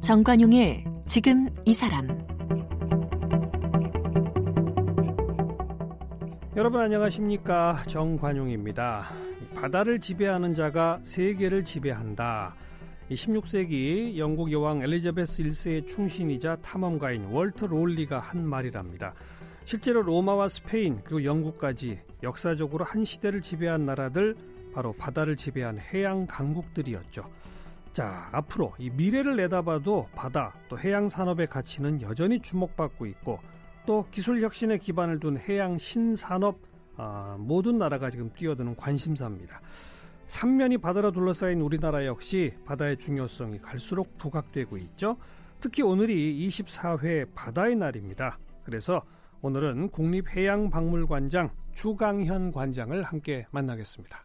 정관용의 지금 이 사람 여러분 안녕하십니까 정관용입니다. 바다를 지배하는 자가 세계를 지배한다. 16세기 영국 여왕 엘리자베스 1세의 충신이자 탐험가인 월터 롤리가 한 말이랍니다. 실제로 로마와 스페인 그리고 영국까지 역사적으로 한 시대를 지배한 나라들 바로 바다를 지배한 해양 강국들이었죠. 자, 앞으로 이 미래를 내다봐도 바다 또 해양 산업의 가치는 여전히 주목받고 있고 또 기술 혁신에 기반을 둔 해양 신산업 아, 모든 나라가 지금 뛰어드는 관심사입니다. 삼면이 바다로 둘러싸인 우리나라 역시 바다의 중요성이 갈수록 부각되고 있죠. 특히 오늘이 24회 바다의 날입니다. 그래서 오늘은 국립해양박물관장 주강현 관장을 함께 만나겠습니다.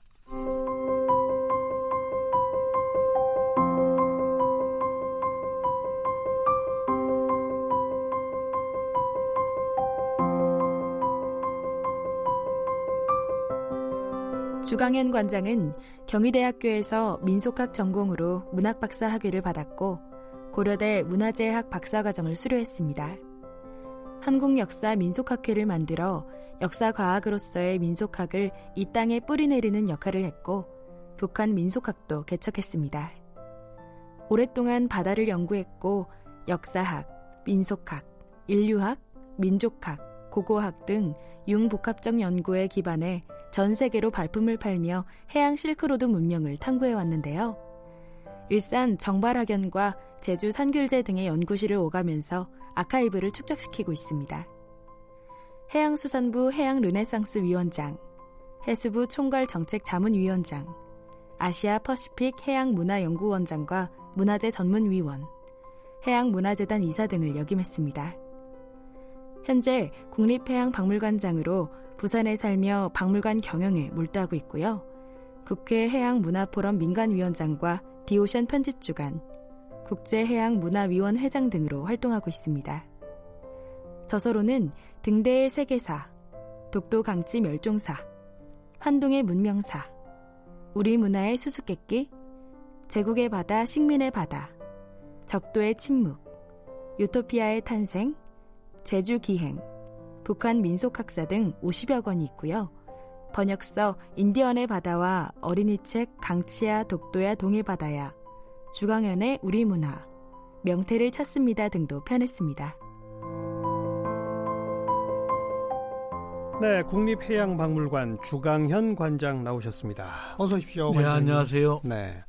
주강현 관장은 경희대학교에서 민속학 전공으로 문학박사 학위를 받았고 고려대 문화재학 박사과정을 수료했습니다. 한국역사 민속학회를 만들어 역사과학으로서의 민속학을 이 땅에 뿌리내리는 역할을 했고 북한 민속학도 개척했습니다. 오랫동안 바다를 연구했고 역사학, 민속학, 인류학, 민족학, 고고학 등 융복합적 연구에 기반해 전 세계로 발품을 팔며 해양 실크로드 문명을 탐구해 왔는데요. 일산 정발학연과 제주 산귤제 등의 연구실을 오가면서 아카이브를 축적시키고 있습니다. 해양수산부 해양르네상스 위원장, 해수부 총괄 정책 자문위원장, 아시아 퍼시픽 해양문화연구원장과 문화재 전문위원, 해양문화재단 이사 등을 역임했습니다. 현재 국립해양박물관장으로 부산에 살며 박물관 경영에 몰두하고 있고요. 국회 해양문화포럼 민간위원장과 디오션 편집주간, 국제해양문화위원 회장 등으로 활동하고 있습니다. 저서로는 등대의 세계사, 독도 강지 멸종사, 환동의 문명사, 우리 문화의 수수께끼, 제국의 바다 식민의 바다, 적도의 침묵, 유토피아의 탄생, 제주 기행, 북한 민속학사 등 50여 권이 있고요. 번역서 인디언의 바다와 어린이책 강치야 독도야 동해바다야, 주강현의 우리 문화, 명태를 찾습니다 등도 편했습니다. 네, 국립해양박물관 주강현 관장 나오셨습니다. 어서 오십시오. 네, 관장님. 안녕하세요. 네.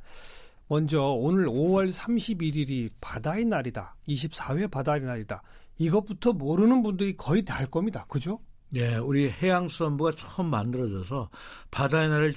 먼저 오늘 5월 31일이 바다의 날이다. 24회 바다의 날이다. 이것부터 모르는 분들이 거의 다 할 겁니다. 그죠? 예, 우리 해양수산부가 처음 만들어져서 바다의 날을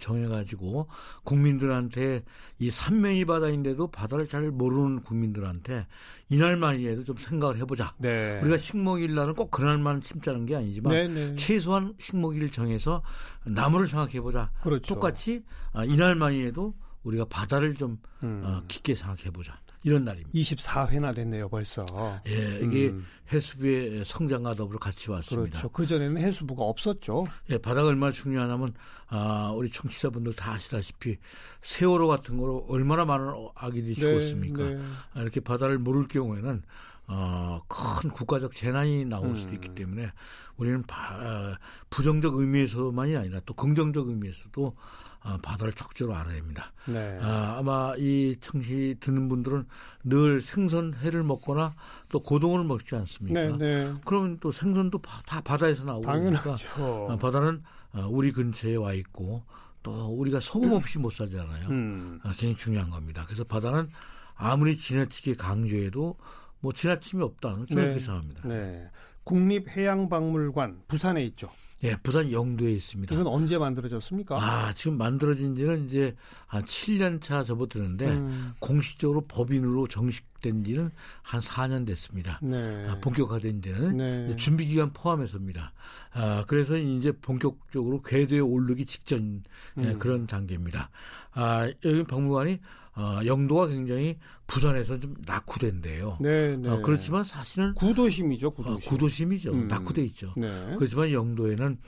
정해가지고 국민들한테 이 삼면이 바다인데도 바다를 잘 모르는 국민들한테 이날만이라도 좀 생각을 해보자. 네. 우리가 식목일 날은 꼭 그날만 심자는 게 아니지만 네, 네. 최소한 식목일 정해서 나무를 생각해보자. 그렇죠. 똑같이 아, 이날만이라도 우리가 바다를 좀 음. 어, 깊게 생각해보자. 이런 날입니다. 24회나 됐네요, 벌써. 예, 이게 음. 해수부의 성장과 더불어 같이 왔습니다. 그렇죠. 그전에는 해수부가 없었죠. 예, 바다가 얼마나 중요하냐면, 아, 우리 청취자분들 다 아시다시피 세월호 같은 거로 얼마나 많은 아기들이 네, 죽었습니까? 네. 이렇게 바다를 모를 경우에는 어, 큰 국가적 재난이 나올 수도 있기 음. 때문에 우리는 바, 어, 부정적 의미에서만이 아니라 또 긍정적 의미에서도 어, 바다를 적절로 알아야 합니다. 네. 아, 아마 이 청시 듣는 분들은 늘 생선회를 먹거나 또 고동을 먹지 않습니까? 네, 네. 그러면 또 생선도 바, 다 바다에서 나오고 당연하죠. 아, 바다는 어, 우리 근처에 와 있고 또 우리가 소금 없이 못 살잖아요. 음. 아, 굉장히 중요한 겁니다. 그래서 바다는 아무리 지나치게 강조해도 뭐 지나침이 없다는 저는 그렇게 생각합니다. 네. 국립해양박물관 부산에 있죠. 예, 부산 영도에 있습니다. 이건 언제 만들어졌습니까? 아, 지금 만들어진 지는 이제 한 7년 차 접어드는데 음. 공식적으로 법인으로 정식된 지는 한 4년 됐습니다. 네. 아, 본격화된 지는 네. 준비 기간 포함해서입니다. 아, 그래서 이제 본격적으로 궤도에 오르기 직전 예, 음. 예, 그런 단계입니다. 아, 여기 박물관이 어, 영도가 굉장히 부산에서 좀 낙후된대요. 네, 네. 어, 그렇지만 사실은 구도심이죠, 구도심. 어, 구도심이죠. 음. 낙후돼 있죠. 네. 그렇지만 영도에는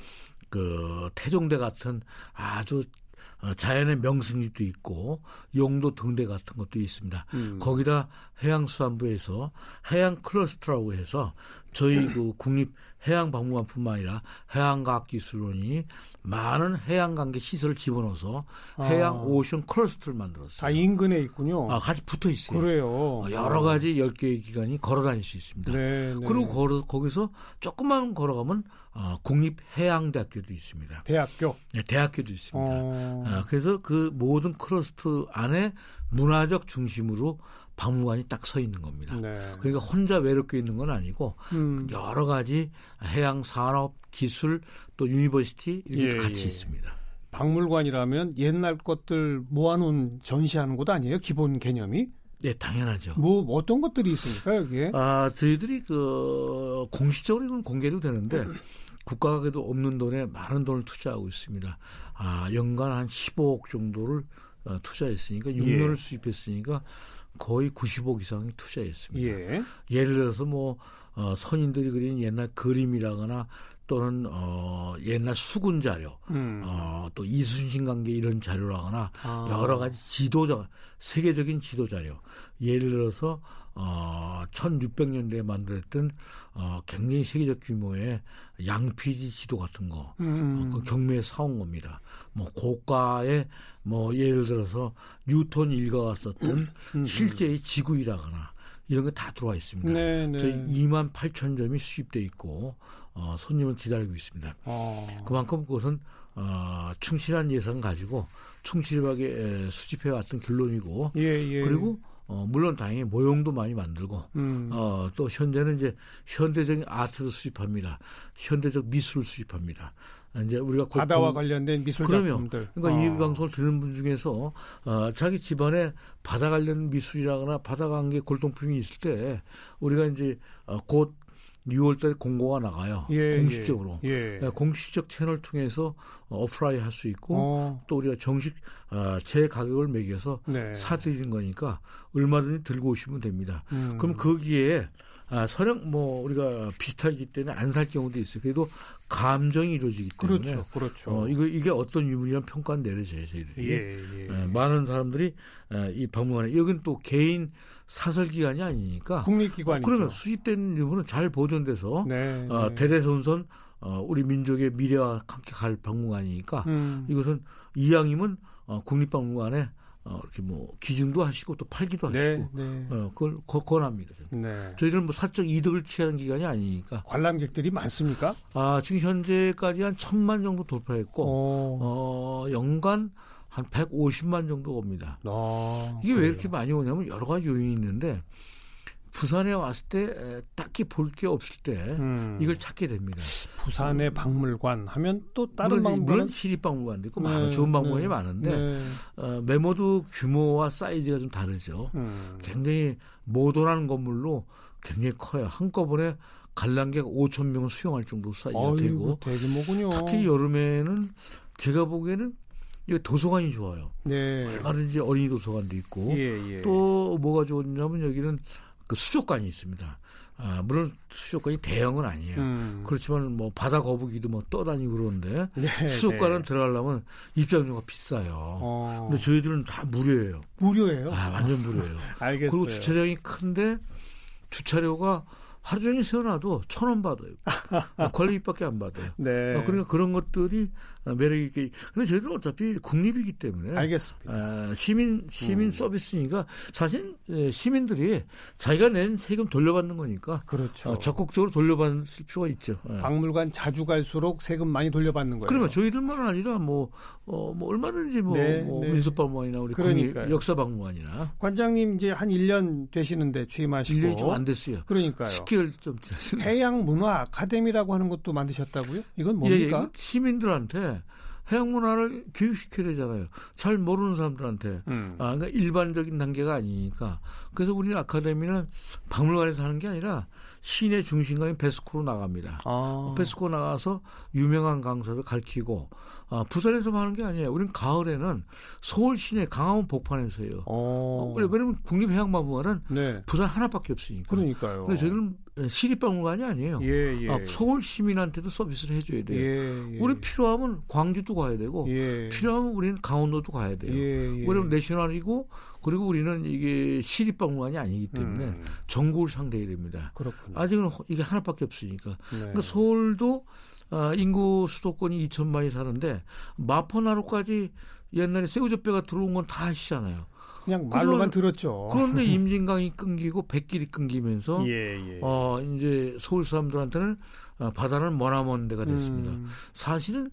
그 태종대 같은 아주 어, 자연의 명승지도 있고 용도 등대 같은 것도 있습니다. 음. 거기다 해양수산부에서 해양 클러스터라고 해서 저희 그 국립 해양박물관뿐만 아니라 해양과학기술원이 많은 해양 관계 시설을 집어넣어서 아. 해양 오션 클러스터를 만들었어요. 다 인근에 있군요. 아, 같이 붙어 있어요. 그래요. 어, 여러 가지 10개의 기관이 걸어 다닐 수 있습니다. 네, 네. 그리고 걸어, 거기서 조금만 걸어가면 어, 국립해양대학교도 있습니다. 대학교? 네, 대학교도 있습니다. 어... 어, 그래서 그 모든 클러스터 안에 문화적 중심으로 박물관이 딱 서 있는 겁니다. 네. 그러니까 혼자 외롭게 있는 건 아니고 음. 여러 가지 해양 산업, 기술 또 university 이렇게 예, 같이 예. 있습니다. 박물관이라면 옛날 것들 모아놓은 전시하는 곳 아니에요? 기본 개념이? 네, 당연하죠. 뭐 어떤 것들이 있습니까 여기에? 아, 저희들이 그 공식적으로 이건 공개도 되는데 국가가 그래도 없는 돈에 많은 돈을 투자하고 있습니다. 아, 연간 한 15억 정도를 어, 투자했으니까 6년을 예. 투입했으니까 거의 90억 이상이 투자했습니다. 예. 예를 들어서 뭐 어, 선인들이 그린 옛날 그림이라거나 또는 어, 옛날 수군 자료, 음. 어, 또 이순신 관계 이런 자료라거나 아. 여러 가지 지도자 세계적인 지도 자료. 예를 들어서 어, 1600년대에 만들었던 어, 굉장히 세계적 규모의 양피지 지도 같은 거, 음. 어, 그 경매에 사온 겁니다. 뭐 고가의 뭐 예를 들어서 뉴턴 일가가 썼던 음. 음. 실제의 지구이라거나 이런 게 다 들어와 있습니다. 네, 네. 저희 2만 8천 점이 수입돼 있고 어, 손님을 기다리고 있습니다. 어. 그만큼 그것은 어, 충실한 예산 가지고 충실하게 에, 수집해 왔던 결론이고 예, 예. 그리고 어, 물론 당연히 모형도 많이 만들고, 음. 어, 또 현재는 이제 현대적인 아트도 수입합니다. 현대적 미술을 수입합니다. 이제 우리가 바다와 공... 관련된 미술 작품들. 그러니까 어. 이 방송을 듣는 분 중에서 어, 자기 집안에 바다 관련 미술이라거나 바다 관계 골동품이 있을 때 우리가 이제 어, 곧 6월달에 공고가 나가요. 예, 공식적으로. 예, 예. 예 공식적 채널 통해서 어프라이 할 수 있고 어. 또 우리가 정식 어, 제 가격을 매겨서 네. 사드리는 거니까 얼마든지 들고 오시면 됩니다. 음. 그럼 거기에 아, 설령 뭐 우리가 비슷하기 때문에 안 살 경우도 있어요. 그래도 감정이 이루어지기 때문에 그렇죠, 그렇죠. 어, 이거 이게 어떤 유물이란 평가는 내려져요 저희들이. 예, 예. 예, 많은 사람들이 에, 이 박물관에 여긴 또 개인 사설 기관이 아니니까 국립기관이죠. 어, 그러면 수입된 유물은 잘 보존돼서 네, 어, 네. 대대손손 어, 우리 민족의 미래와 함께 갈 박물관이니까 음. 이것은 이왕이면 어, 국립박물관에 어, 이렇게 뭐 기증도 하시고 또 팔기도 네, 하시고 네, 어, 그걸 권합니다. 네. 저희들은 뭐 사적 이득을 취하는 기관이 아니니까. 관람객들이 많습니까? 아 지금 현재까지 한 천만 정도 돌파했고 오. 어, 연간 한 150만 정도 옵니다. 아, 이게 그래요. 왜 이렇게 많이 오냐면 여러 가지 요인이 있는데 부산에 왔을 때 딱히 볼 게 없을 때 음. 이걸 찾게 됩니다. 부산의 박물관 하면 또 다른 물론, 박물관 물론 시립박물관도 있고 네, 많은 좋은 박물관이 네, 많은데 네. 어, 메모도 규모와 사이즈가 좀 다르죠. 음. 굉장히 모던한 건물로 굉장히 커요. 한꺼번에 관람객 5천 명을 수용할 정도 사이즈가 되고 대규모군요. 특히 여름에는 제가 보기에는 이거 도서관이 좋아요. 네. 얼마든지 어린이 도서관도 있고 예, 예. 또 뭐가 좋냐면 여기는 그 수족관이 있습니다. 아, 물론 수족관이 대형은 아니에요. 음. 그렇지만 뭐 바다 거북이도 뭐 떠다니고 그러는데 네, 수족관은 네. 들어가려면 입장료가 비싸요. 어. 근데 저희들은 다 무료예요. 무료예요? 아, 완전 무료예요. 알겠어요. 그리고 주차장이 큰데 주차료가 하루 종일 세워놔도 천 원 받아요. 뭐 관리비밖에 안 받아요. 네. 어, 그러니까 그런 것들이 매력 있게. 근데 저희들은 어차피 국립이기 때문에. 알겠습니다. 아, 시민 시민 음. 서비스니까 사실 예, 시민들이 자기가 낸 세금 돌려받는 거니까. 그렇죠. 어, 적극적으로 돌려받을 필요가 있죠. 예. 박물관 자주 갈수록 세금 많이 돌려받는 거예요. 그러면 저희들만 아니라 뭐, 어, 뭐 얼마든지 뭐, 네, 뭐 네. 민속박물관이나 우리 국립 역사박물관이나. 관장님 이제 한 1년 되시는데 취임하시고. 1년이 좀 안 됐어요. 그러니까요. 10개월 좀 됐습니다. 해양문화 아카데미라고 하는 것도 만드셨다고요? 이건 뭡니까? 예, 예, 시민들한테 해양 문화를 교육시켜야 되잖아요. 잘 모르는 사람들한테. 음. 아, 그러니까 일반적인 단계가 아니니까. 그래서 우리 아카데미는 박물관에서 하는 게 아니라 시내 중심가인 베스코로 나갑니다. 아. 베스코 나가서 유명한 강사를 가르치고 아, 부산에서만 하는 게 아니에요. 우리는 가을에는 서울 시내 강화문 복판에서 해요. 어. 어 왜냐면 국립해양박물관은 네. 부산 하나밖에 없으니까. 그러니까요. 근데 저희는 시립박물관이 아니에요. 예, 예. 아, 서울 시민한테도 서비스를 해줘야 돼요. 예, 예. 우리 필요하면 광주도 가야 되고 예. 필요하면 우리는 강원도도 가야 돼요. 예, 예. 왜냐면 내셔널이고 그리고 우리는 이게 시립박물관이 아니기 때문에 음. 전국을 상대해야 됩니다. 그렇군요. 아직은 이게 하나밖에 없으니까. 네. 그러니까 서울도 어, 인구 수도권이 2천만이 사는데 마포나루까지 옛날에 새우젓배가 들어온 건 다 아시잖아요. 그냥 말로만 들었죠. 그런데 임진강이 끊기고 백길이 끊기면서 예, 예. 어 이제 서울 사람들한테는 어, 바다는 머나먼 데가 됐습니다. 음. 사실은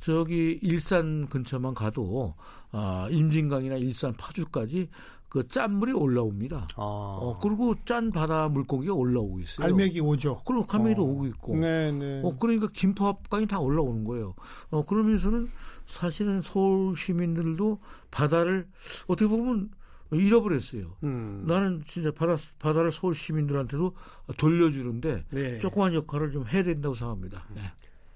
저기 일산 근처만 가도 아, 임진강이나 일산 파주까지 그 짠물이 올라옵니다. 아. 어, 그리고 짠 바다 물고기가 올라오고 있어요. 갈매기 오죠. 그리고 갈매기도 어. 오고 있고. 네, 네. 어, 그러니까 김포합강이 다 올라오는 거예요. 어, 그러면서는 사실은 서울 시민들도 바다를 어떻게 보면 잃어버렸어요. 음. 나는 진짜 바다, 바다를 서울 시민들한테도 돌려주는데 네. 조그만 역할을 좀 해야 된다고 생각합니다. 네.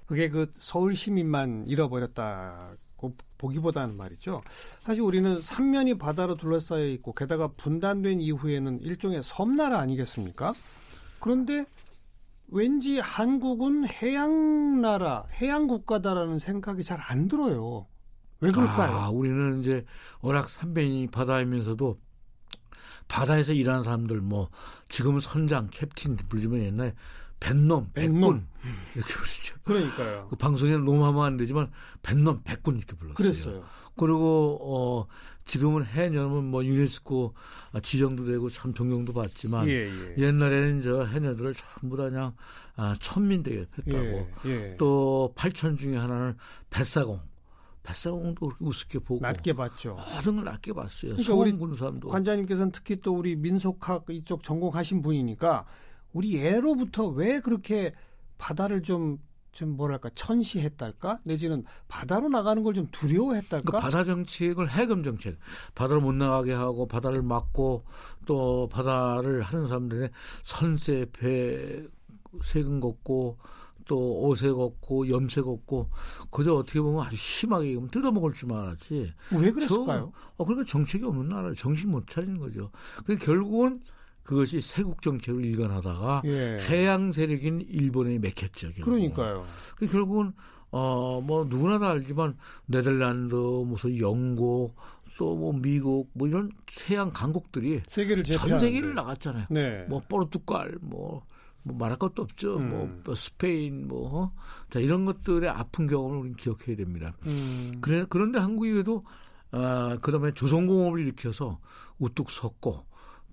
그게 그 서울 시민만 잃어버렸다. 보기보다는 말이죠. 사실 우리는 삼면이 바다로 둘러싸여 있고 게다가 분단된 이후에는 일종의 섬나라 아니겠습니까? 그런데 왠지 한국은 해양 나라, 해양 국가다라는 생각이 잘 안 들어요. 왜 그럴까요? 아, 우리는 이제 워낙 삼면이 바다이면서도 바다에서 일하는 사람들 뭐 지금은 선장, 캡틴 부르지만 옛날 에 뱃놈, 백군 이렇게 부르죠. 그러니까요. 그 방송에는 놈하면 안 되지만 뱃놈, 백군 이렇게 불렀어요. 그랬어요. 그리고 어 지금은 해녀는 뭐 유네스코 지정도 되고 참 존경도 받지만 예, 예. 옛날에는 저 해녀들을 전부 다 그냥 아, 천민대에 했다고 예, 예. 또 8천 중에 하나는 뱃사공 뱃사공도 그렇게 우습게 보고 낮게 봤죠. 모든 걸 낮게 봤어요. 그러니까 우리 군사도 관장님께서는 특히 또 우리 민속학 이쪽 전공하신 분이니까 우리 예로부터 왜 그렇게 바다를 좀, 좀 뭐랄까, 천시했달까? 내지는 바다로 나가는 걸 좀 두려워했달까? 그러니까 바다 정책을 해금 정책. 바다를 못 나가게 하고 바다를 막고 또 바다를 하는 사람들의 선세, 배, 세금 걷고 또 오색 걷고 염색 걷고 그저 어떻게 보면 아주 심하게 뜯어먹을 줄만 알았지. 왜 그랬을까요? 저, 어, 그러니까 정책이 없는 나라 정신 못 차리는 거죠. 그 결국은 그것이 세국 정책을 일관하다가 예. 해양 세력인 일본에 맥혔죠. 결국은. 그러니까요. 그 결국은 어 뭐 누구나 다 알지만 네덜란드 무슨 영국 또뭐 미국 뭐 이런 해양 강국들이 세계를 전 세계를 나갔잖아요. 네. 뭐 포르투갈 뭐, 뭐 말할 것도 없죠. 음. 뭐, 뭐 스페인 뭐 어? 자, 이런 것들의 아픈 경험을 우리는 기억해야 됩니다. 음. 그래 그런데 한국에도 아 그다음에 조선공업을 일으켜서 우뚝 섰고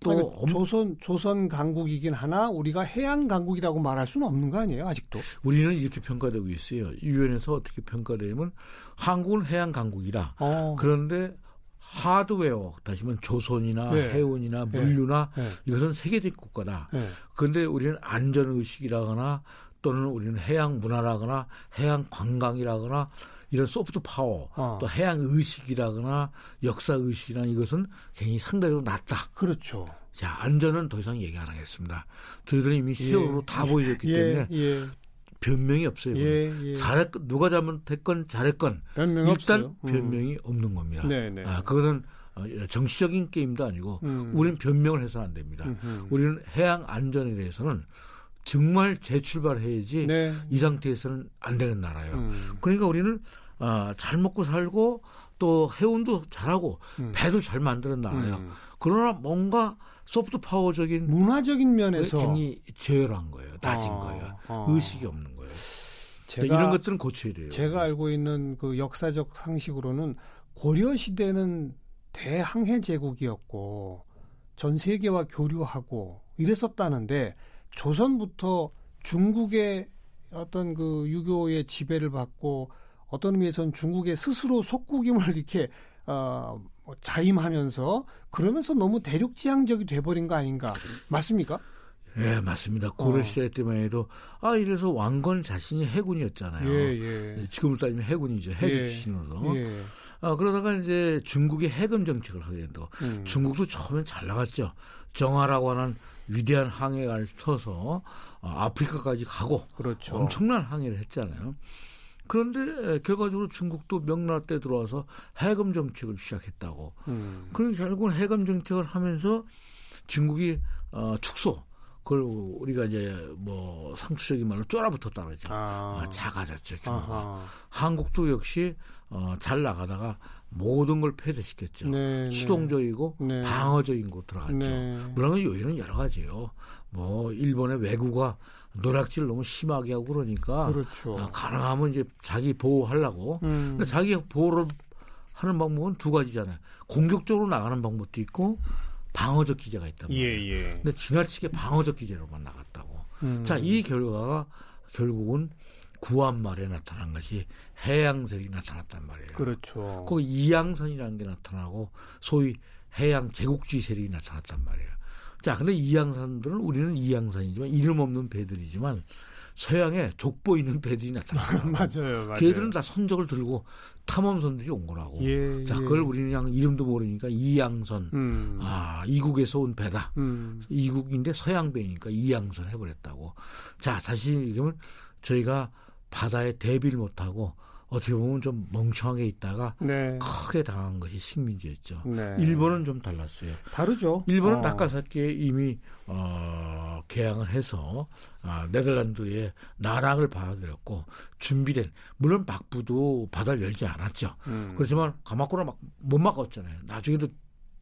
또 그러니까 조선 조선 강국이긴 하나 우리가 해양 강국이라고 말할 수는 없는 거 아니에요 아직도? 우리는 이렇게 평가되고 있어요. 유엔에서 어떻게 평가되면 한국은 해양 강국이라. 어. 그런데 하드웨어 다시 말하면 조선이나 네. 해운이나 네. 물류나 네. 이것은 세계적 국가다. 네. 그런데 우리는 안전 의식이라거나 또는 우리는 해양 문화라거나 해양 관광이라거나 이런 소프트 파워 어. 또 해양 의식이라거나 역사 의식이나 이것은 굉장히 상대적으로 낮다. 그렇죠. 자 안전은 더 이상 얘기 안 하겠습니다. 저희들은 이미 세월로 예. 다 보여줬기 예. 때문에 예. 변명이 없어요. 예, 예. 잘했 누가 잘못했건 잘했건 일단 없어요. 음. 변명이 없는 겁니다. 네, 네. 아, 그거는 어, 정치적인 게임도 아니고 음. 우리는 변명을 해서는 안 됩니다. 음흠. 우리는 해양 안전에 대해서는 정말 재출발해야지 네. 이 상태에서는 안 되는 나라예요. 음. 그러니까 우리는 아, 잘 먹고 살고 또 해운도 잘하고 음. 배도 잘 만드는 나라예요. 음. 그러나 뭔가 소프트 파워적인 문화적인 면에서 굉장히 제열한 거예요. 낮은 어, 거예요. 어. 의식이 없는 거예요. 제가, 이런 것들은 고쳐야 돼요. 제가 알고 있는 그 역사적 상식으로는 고려 시대는 대항해 제국이었고 전 세계와 교류하고 이랬었다는데 조선부터 중국의 어떤 그 유교의 지배를 받고 어떤 의미에서는 중국의 스스로 속국임을 이렇게 어, 뭐 자임하면서 그러면서 너무 대륙지향적이 돼버린 거 아닌가 맞습니까? 예, 맞습니다. 고려 시대 어. 때만 해도, 아, 이래서 왕건 자신이 해군이었잖아요. 예, 예. 지금을 따지면 해군이죠. 해주 예, 출신으로서. 예. 아, 그러다가 이제 중국이 해금 정책을 하게 된다고. 음. 중국도 처음엔 잘 나갔죠. 정화라고 하는 위대한 항해를 터서 어, 아프리카까지 가고. 그렇죠. 엄청난 항해를 했잖아요. 그런데 결과적으로 중국도 명나라 때 들어와서 해금 정책을 시작했다고. 음. 그러니 결국은 해금 정책을 하면서 중국이 어, 축소 그걸 우리가 이제 뭐 상투적인 말로 쫄아붙었다 그러죠. 아. 어, 작아졌죠. 규모가. 한국도 역시 어, 잘 나가다가 모든 걸 폐쇄시켰죠. 네, 네. 수동적이고 네. 방어적인 곳 들어갔죠. 네. 물론 요인은 여러 가지예요. 뭐 일본의 외구가 노략질 너무 심하게 하고 그러니까 그렇죠. 아, 가능하면 이제 자기 보호하려고. 음. 근데 자기 보호를 하는 방법은 두 가지잖아요. 공격적으로 나가는 방법도 있고 방어적 기제가 있단 말이에요. 예, 예. 근데 지나치게 방어적 기제로만 나갔다고. 음. 자, 이 결과가 결국은 구한 말에 나타난 것이 해양설이 나타났단 말이에요. 그렇죠. 그 이양선이라는 게 나타나고 소위 해양 제국주의설이 나타났단 말이에요. 자, 근데 이양선들은 우리는 이양선이지만 이름 없는 배들이지만 서양에 족보 있는 배들이 나타나요. 맞아요, 맞아요. 걔들은 다 선적을 들고 탐험선들이 온 거라고. 예, 자, 그걸 예. 우리는 그냥 이름도 모르니까 이양선. 음. 아, 이국에서 온 배다. 음. 이국인데 서양 배니까 이양선 해버렸다고. 자, 다시 얘기하면 저희가 바다에 대비를 못하고 어떻게 보면 좀 멍청하게 있다가 네. 크게 당한 것이 식민지였죠. 네. 일본은 좀 달랐어요. 다르죠. 일본은 어. 나카사키에 이미 어, 개항을 해서 아, 네덜란드에 나락을 받아들였고 준비된 물론 막부도 바다를 열지 않았죠. 음. 그렇지만 가마코라 막 못 막았잖아요. 나중에도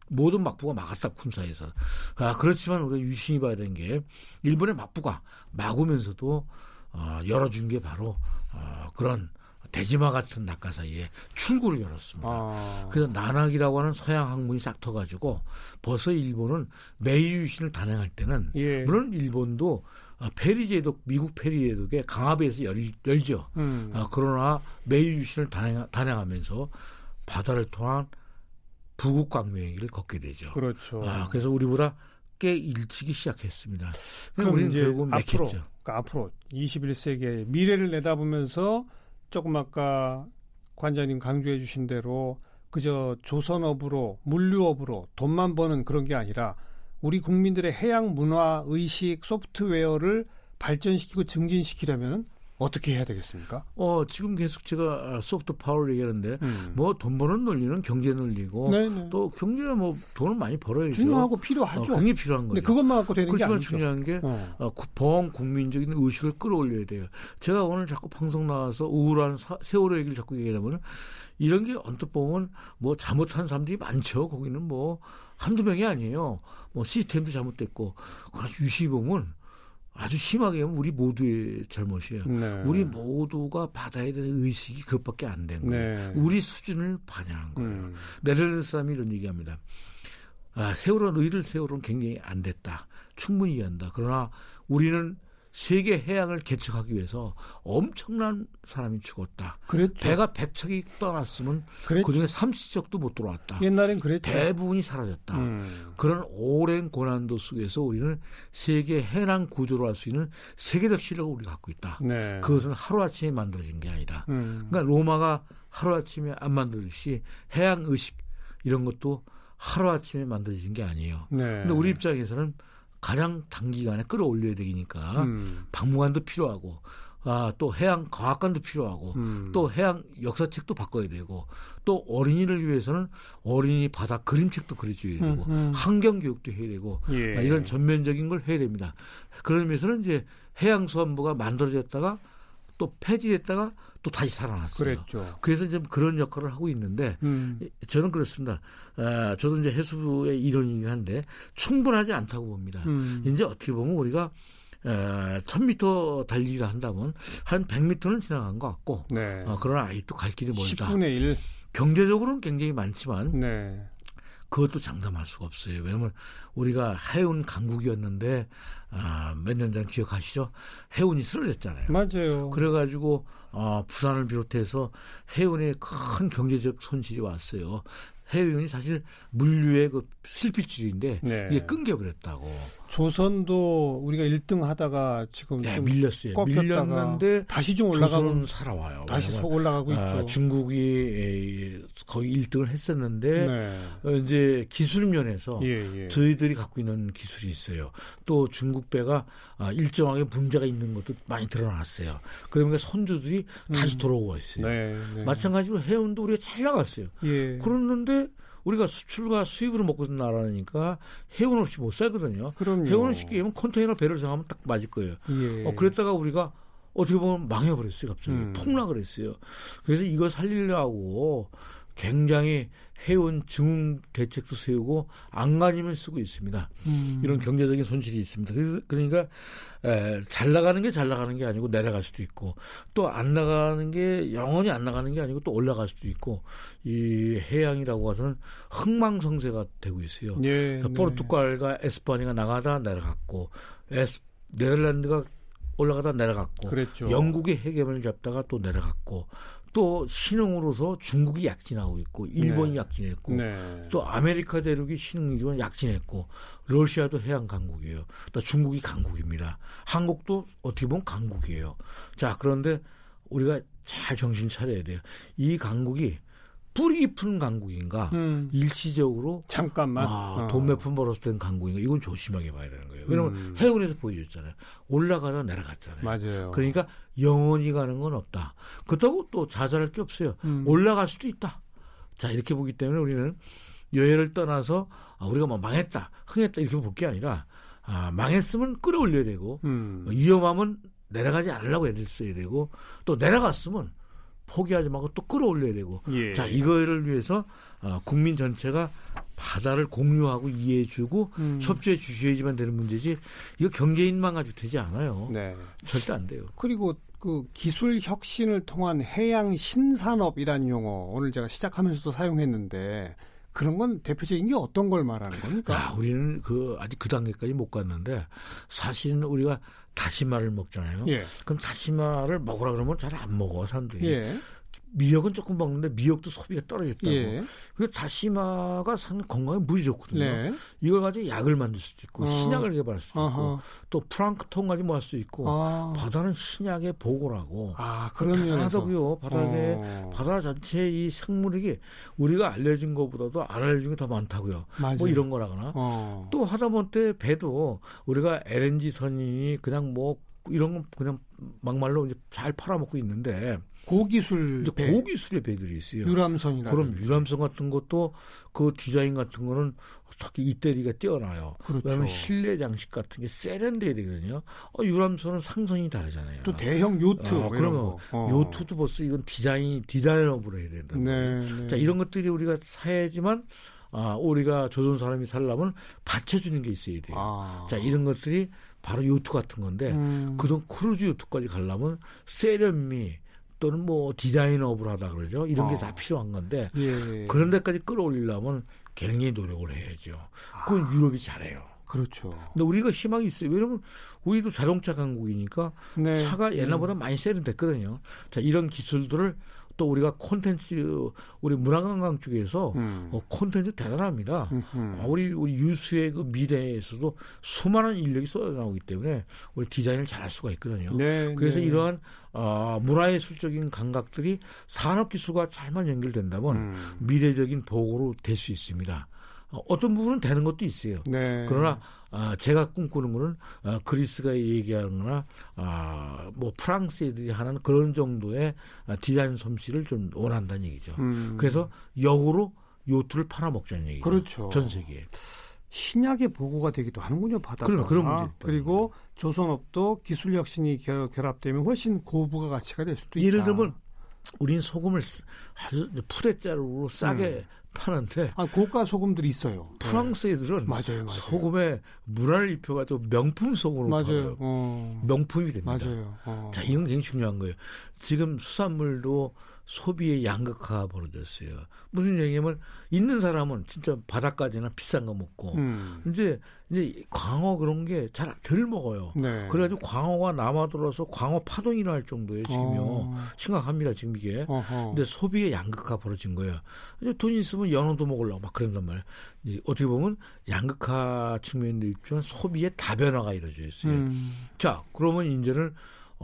모든 막부가 막았다 군사에서. 아, 그렇지만 우리가 유심히 봐야 되는 게 일본의 막부가 막으면서도 어, 열어준 게 바로 어, 그런 대지마 같은 낙하 사이에 출구를 열었습니다. 아. 그래서 난학이라고 하는 서양 학문이 싹 터가지고 벌써 일본은 메이유신을 단행할 때는 예. 물론 일본도 어, 페리 제독 미국 페리 제독의 강압에서 열, 열죠. 음. 아, 그러나 메이유신을 단행, 단행하면서 바다를 통한 부국 광명의 길을 걷게 되죠. 그렇죠. 아, 그래서 우리보다 꽤 일찍이 시작했습니다. 그럼 우리는 결국 앞으로, 그러니까 앞으로 21세기의 미래를 내다보면서 조금 아까 관장님 강조해 주신 대로 그저 조선업으로 물류업으로 돈만 버는 그런 게 아니라 우리 국민들의 해양 문화 의식 소프트웨어를 발전시키고 증진시키려면 어떻게 해야 되겠습니까? 어, 지금 계속 제가 소프트 파워를 얘기하는데 음. 뭐돈 버는 논리는 경제 논리고 네네. 또 경제는 뭐 돈을 많이 벌어야죠. 중요하고 필요하죠. 어, 굉장히 필요한 거죠. 근데 그것만 갖고 되는 게 아니죠. 중요한 게 어. 어, 범 국민적인 의식을 끌어올려야 돼요. 제가 오늘 자꾸 방송 나와서 우울한 사, 세월호 얘기를 자꾸 얘기하면 이런 게 언뜻 보면 뭐 잘못한 사람들이 많죠. 거기는 뭐 한두 명이 아니에요. 뭐 시스템도 잘못됐고 그러나 유시 보면 아주 심하게 하면 우리 모두의 잘못이에요. 네. 우리 모두가 바다에 대한 의식이 그것밖에 안 된 거예요. 네. 우리 수준을 반영한 거예요. 음. 네덜란드 사람이 이런 얘기합니다. 아, 세월호 너희들 세월호는 굉장히 안 됐다. 충분히 이해한다. 그러나 우리는 세계 해양을 개척하기 위해서 엄청난 사람이 죽었다. 그랬죠. 배가 100척이 떠났으면 그랬죠. 그중에 30척도 못 들어왔다. 옛날엔 그랬죠. 대부분이 사라졌다. 음. 그런 오랜 고난도 속에서 우리는 세계 해양 구조로 할 수 있는 세계적 실력을 우리가 갖고 있다. 네. 그것은 하루아침에 만들어진 게 아니다. 음. 그러니까 로마가 하루아침에 안 만들듯이 해양 의식 이런 것도 하루아침에 만들어진 게 아니에요. 네. 근데 우리 입장에서는 가장 단기간에 끌어올려야 되니까 음. 박물관도 필요하고 아, 또 해양 과학관도 필요하고 음. 또 해양 역사책도 바꿔야 되고 또 어린이를 위해서는 어린이 바다 그림책도 그려줘야 되고 음, 음. 환경 교육도 해야 되고 예. 아, 이런 전면적인 걸 해야 됩니다. 그러면서는 이제 해양수산부가 만들어졌다가 또 폐지됐다가 또 다시 살아났어요. 그랬죠. 그래서 좀 그런 역할을 하고 있는데 음. 저는 그렇습니다. 아, 저도 이제 해수부의 일원이긴 한데 충분하지 않다고 봅니다. 음. 이제 어떻게 보면 우리가 에, 1000m 달리기를 한다면 한 100m는 지나간 것 같고 네. 어, 그러나 아직도 갈 길이 멀다. 10분의 1. 경제적으로는 굉장히 많지만 네. 그것도 장담할 수가 없어요. 왜냐면 우리가 해운 강국이었는데 아, 몇 년 전 기억하시죠? 해운이 쓰러졌잖아요. 맞아요. 그래가지고 어, 부산을 비롯해서 해운에 큰 경제적 손실이 왔어요. 해운이 사실 물류의 그 실핏줄인데 네. 이게 끊겨버렸다고. 조선도 우리가 1등 하다가 지금 네, 좀 밀렸어요. 밀렸는데 다시 좀 올라가고 살아와요. 다시 올라가고 아, 있죠. 중국이 거의 1등을 했었는데 네. 어, 이제 기술 면에서 예, 예. 저희들이 갖고 있는 기술이 있어요. 또 중국 배가 아, 일정하게 문제가 있는 것도 많이 드러났어요. 그러니까 선주들이 다시 돌아오고 있어요. 음. 네, 네. 마찬가지로 해운도 우리가 잘 나갔어요. 예. 그랬는데 우리가 수출과 수입으로 먹고 있는 나라니까 해운 없이 못 살거든요. 그럼요. 해운을 쉽게 얘기하면 컨테이너 배를 생각하면 딱 맞을 거예요. 예. 어, 그랬다가 우리가 어떻게 보면 망해버렸어요, 갑자기. 음. 폭락을 했어요. 그래서 이거 살리려고 굉장히 해운 증응 대책도 세우고 안간힘을 쓰고 있습니다. 음. 이런 경제적인 손실이 있습니다. 그러니까 에, 잘 나가는 게 잘 나가는 게 아니고 내려갈 수도 있고 또 안 나가는 게 영원히 안 나가는 게 아니고 또 올라갈 수도 있고 이 해양이라고 해서는 흥망성쇠가 되고 있어요. 예, 네. 포르투갈과 에스파니가 나가다 내려갔고 에스, 네덜란드가 올라가다 내려갔고 그랬죠. 영국이 헤게모니를 잡다가 또 내려갔고 또 신흥으로서 중국이 약진하고 있고 일본이 네. 약진했고 네. 또 아메리카 대륙이 신흥이지만 약진했고 러시아도 해양 강국이에요. 또 중국이 강국입니다. 한국도 어떻게 보면 강국이에요. 자 그런데 우리가 잘 정신 차려야 돼요. 이 강국이 뿌리 깊은 강국인가 음. 일시적으로 잠깐만. 아, 어. 돈몇푼 벌어서 된 강국인가 이건 조심하게 봐야 되는 거예요. 왜냐하면 음. 해운에서 보여줬잖아요. 올라가다 내려갔잖아요. 맞아요. 그러니까 영원히 가는 건 없다. 그렇다고 또 자잘할 게 없어요. 음. 올라갈 수도 있다. 자 이렇게 보기 때문에 우리는 여행을 떠나서 아, 우리가 뭐 망했다, 흥했다 이렇게 볼 게 아니라 아, 망했으면 끌어올려야 되고 음. 위험하면 내려가지 않으려고 애를 써야 되고 또 내려갔으면 포기하지 말고 또 끌어올려야 되고 예. 자 이거를 위해서 어, 국민 전체가 바다를 공유하고 이해해주고 음. 협조해 주셔야지만 되는 문제지 이거 경제인만 가지고 되지 않아요. 네. 절대 안 돼요. 그리고 그 기술 혁신을 통한 해양 신산업이라는 용어 오늘 제가 시작하면서도 사용했는데 그런 건 대표적인 게 어떤 걸 말하는 겁니까? 야, 우리는 그 아직 그 단계까지 못 갔는데 사실은 우리가 다시마를 먹잖아요. 예. 그럼 다시마를 먹으라 그러면 잘 안 먹어 사람들이. 예. 미역은 조금 먹는데 미역도 소비가 떨어졌다고. 예. 그리고 다시마가 상당히 건강에 무지 좋거든요. 네. 이걸 가지고 약을 만들 수도 있고 어. 신약을 개발할 수도 있고 어허. 또 플랑크톤 가지고 뭐할 수도 있고 아. 바다는 신약의 보고라고. 아, 그런 면에서. 대단하다고요. 바닥에 어. 바다 자체 이 생물에게 우리가 알려진 것보다도 안 알려진 게 더 많다고요. 맞아요. 뭐 이런 거라거나. 어. 또 하다못해 배도 우리가 LNG 선이 그냥 뭐 이런 건 그냥 막말로 이제 잘 팔아먹고 있는데 고기술 배, 고기술의 배들이 있어요. 유람선이라 그럼 유람선 같은 것도 그 디자인 같은 거는 특히 이태리가 뛰어나요. 그렇죠. 왜냐하면 실내 장식 같은 게 세련돼야 되거든요. 어, 유람선은 상선이 다르잖아요. 또 대형 요트 어, 그러면 거. 어. 요트도 벌써 이건 디자인 디자인업으로 해야 된다. 네, 네. 자 이런 것들이 우리가 사야지만 아 우리가 조선 사람이 살려면 받쳐주는 게 있어야 돼요. 아. 자 이런 것들이 바로 요트 같은 건데 음. 그동 크루즈 요트까지 가려면 세련미 또는 뭐 디자인업을 하다 그러죠. 이런 게 어. 다 필요한 건데 예. 그런 데까지 끌어올리려면 굉장히 노력을 해야죠. 그건 유럽이 잘해요. 그렇죠. 근데 우리가 희망이 있어요. 왜냐면 우리도 자동차 강국이니까 네. 차가 옛날보다 많이 세련됐거든요. 자, 이런 기술들을 또 우리가 콘텐츠 우리 문화관광 쪽에서 음. 어, 콘텐츠 대단합니다. 아, 우리 우리 유수의 그 미래에서도 수많은 인력이 쏟아나오기 때문에 우리 디자인을 잘할 수가 있거든요. 네, 그래서 네. 이러한 어, 문화예술적인 감각들이 산업기술과 잘만 연결된다면 음. 미래적인 보고로 될 수 있습니다. 어, 어떤 부분은 되는 것도 있어요. 네. 그러나 아, 제가 꿈꾸는 거는 아, 그리스가 얘기하는 거나 아, 뭐 프랑스 애들이 하는 그런 정도의 아, 디자인 솜씨를 좀 원한다는 얘기죠. 음. 그래서 역으로 요트를 팔아먹자는 얘기죠. 그렇죠. 전 세계에. 신약의 보고가 되기도 하는군요 바다가. 그러면 그런 문제 있다. 그리고 조선업도 기술 혁신이 결, 결합되면 훨씬 고부가 가치가 될 수도 있다. 예를 들면 우린 소금을 쓰- 아주 푸대자루로 싸게 파는데 아, 고가 소금들이 있어요. 프랑스 애들은 네. 맞아요, 맞아요. 소금에 문화를 입혀가지고 명품 소금으로 맞아요. 어. 명품이 됩니다. 맞아요. 어. 자, 이건 굉장히 중요한 거예요. 지금 수산물도 소비의 양극화가 벌어졌어요. 무슨 얘기냐면 있는 사람은 진짜 바닷가지나 비싼 거 먹고 음. 이제 이제 광어 그런 게 잘 덜 먹어요. 네. 그래가지고 광어가 남아 들어서 광어 파동이 날 정도예요. 지금요. 어. 심각합니다. 지금 이게. 어허. 근데 소비의 양극화 벌어진 거예요. 이제 돈 있으면 뭐 연어도 먹으려고 막 그런단 말이에요. 어떻게 보면 양극화 측면도 있지만 소비의 다변화가 이루어져 있어요. 음. 자, 그러면 이제는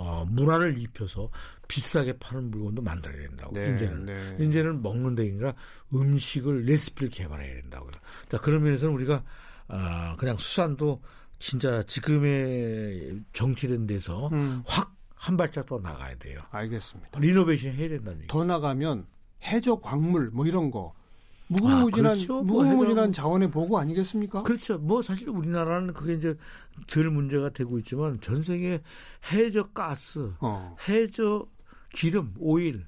어, 문화를 입혀서 비싸게 파는 물건도 만들어야 된다고. 네, 이제는 네. 이제는 먹는 데 아니라 음식을 레시피를 개발해야 된다고요. 자 그런 면에서는 우리가 아, 그냥 수산도 진짜 지금의 정치된 데서 음. 확한 발짝 더 나가야 돼요. 알겠습니다. 리노베이션 해야 된다는 얘기. 더 나가면 해저 광물 뭐 이런 거 무궁무진한 아, 그렇죠. 뭐 무궁무진한 뭐 자원의 보고 아니겠습니까? 그렇죠. 뭐 사실 우리나라는 그게 이제 덜 문제가 되고 있지만 전 세계 해저 가스, 어. 해저 기름, 오일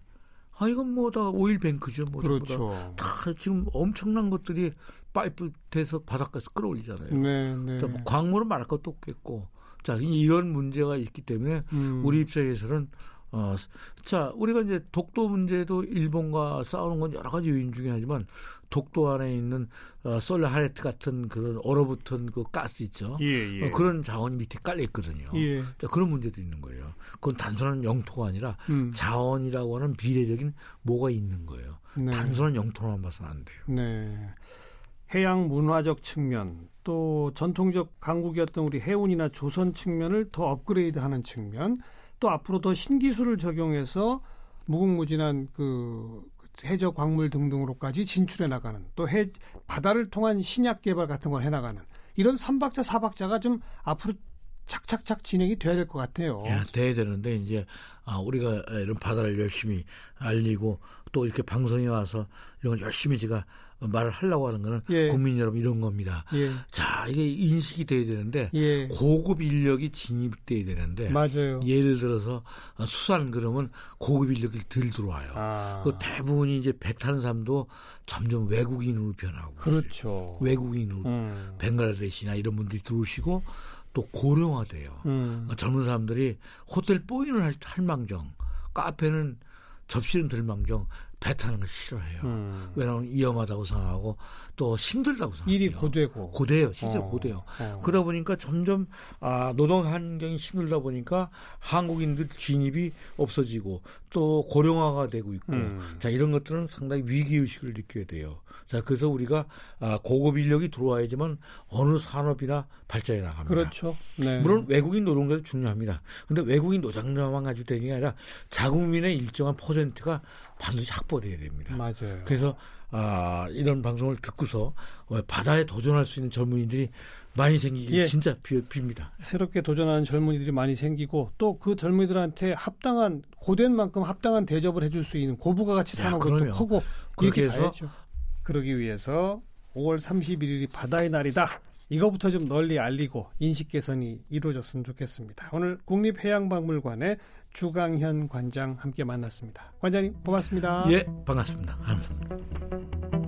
아 이건 뭐 다 오일 뱅크죠. 뭐 그렇죠. 다 지금 엄청난 것들이 파이프 돼서 바닷가에서 끌어올리잖아요. 네, 네. 뭐 광물은 말할 것도 없겠고. 자, 이런 문제가 있기 때문에 음. 우리 입장에서는 어, 자, 우리가 이제 독도 문제도 일본과 싸우는 건 여러 가지 요인 중에 하지만 독도 안에 있는 어, 솔라하레트 같은 그런 얼어붙은 그 가스 있죠. 예, 예. 어, 그런 자원이 밑에 깔려 있거든요. 예. 자, 그런 문제도 있는 거예요. 그건 단순한 영토가 아니라 음. 자원이라고 하는 비례적인 뭐가 있는 거예요. 네. 단순한 영토만 봐서는 안 돼요. 네. 해양 문화적 측면 또 전통적 강국이었던 우리 해운이나 조선 측면을 더 업그레이드하는 측면 또 앞으로 더 신기술을 적용해서 무궁무진한 그 해저 광물 등등으로까지 진출해 나가는 또 해 바다를 통한 신약 개발 같은 걸 해 나가는 이런 삼박자사박자가좀 앞으로 착착착 진행이 돼야 될 것 같아요. 야, 돼야 되는데 이제 아, 우리가 이런 바다를 열심히 알리고 또 이렇게 방송에 와서 이런 걸 열심히 제가 말을 하려고 하는 거는 예. 국민 여러분 이런 겁니다. 예. 자, 이게 인식이 돼야 되는데 예. 고급 인력이 진입돼야 되는데 맞아요. 예를 들어서 수산 그러면 고급 인력이 덜 들어와요. 아. 그 대부분이 이제 배 타는 사람도 점점 외국인으로 변하고 그렇죠. 외국인으로 음. 벵갈라데시나 이런 분들이 들어오시고 또 고령화돼요. 음. 젊은 사람들이 호텔 뽀인을 할, 할 망정, 카페는 접시는 들망정 배 타는 걸 싫어해요. 음. 왜냐하면 위험하다고 생각하고 또 힘들다고 생각해요. 일이 고되고. 고돼요. 실제 어. 고돼요. 어. 그러다 보니까 점점 아, 노동 환경이 힘들다 보니까 한국인들 진입이 없어지고 또 고령화가 되고 있고 음. 자 이런 것들은 상당히 위기 의식을 느껴야 돼요. 자 그래서 우리가 아, 고급 인력이 들어와야지만 어느 산업이나 발전해 나갑니다. 그렇죠. 네. 물론 외국인 노동자도 중요합니다. 근데 외국인 노동자만 가지고 되는 게 아니라 자국민의 일정한 퍼센트가 반드시 확보돼야 됩니다. 맞아요. 그래서 아, 이런 방송을 듣고서 바다에 도전할 수 있는 젊은이들이 많이 생기기 예. 진짜 비, 빕니다. 새롭게 도전하는 젊은이들이 많이 생기고 또 그 젊은이들한테 합당한 고된 만큼 합당한 대접을 해줄 수 있는 고부가 가치 산업도 크고 그렇게 해서 가야죠. 그러기 위해서 5월 31일이 바다의 날이다. 이거부터 좀 널리 알리고 인식 개선이 이루어졌으면 좋겠습니다. 오늘 국립해양박물관의 주강현 관장 함께 만났습니다. 관장님 고맙습니다. 예, 반갑습니다. 감사합니다.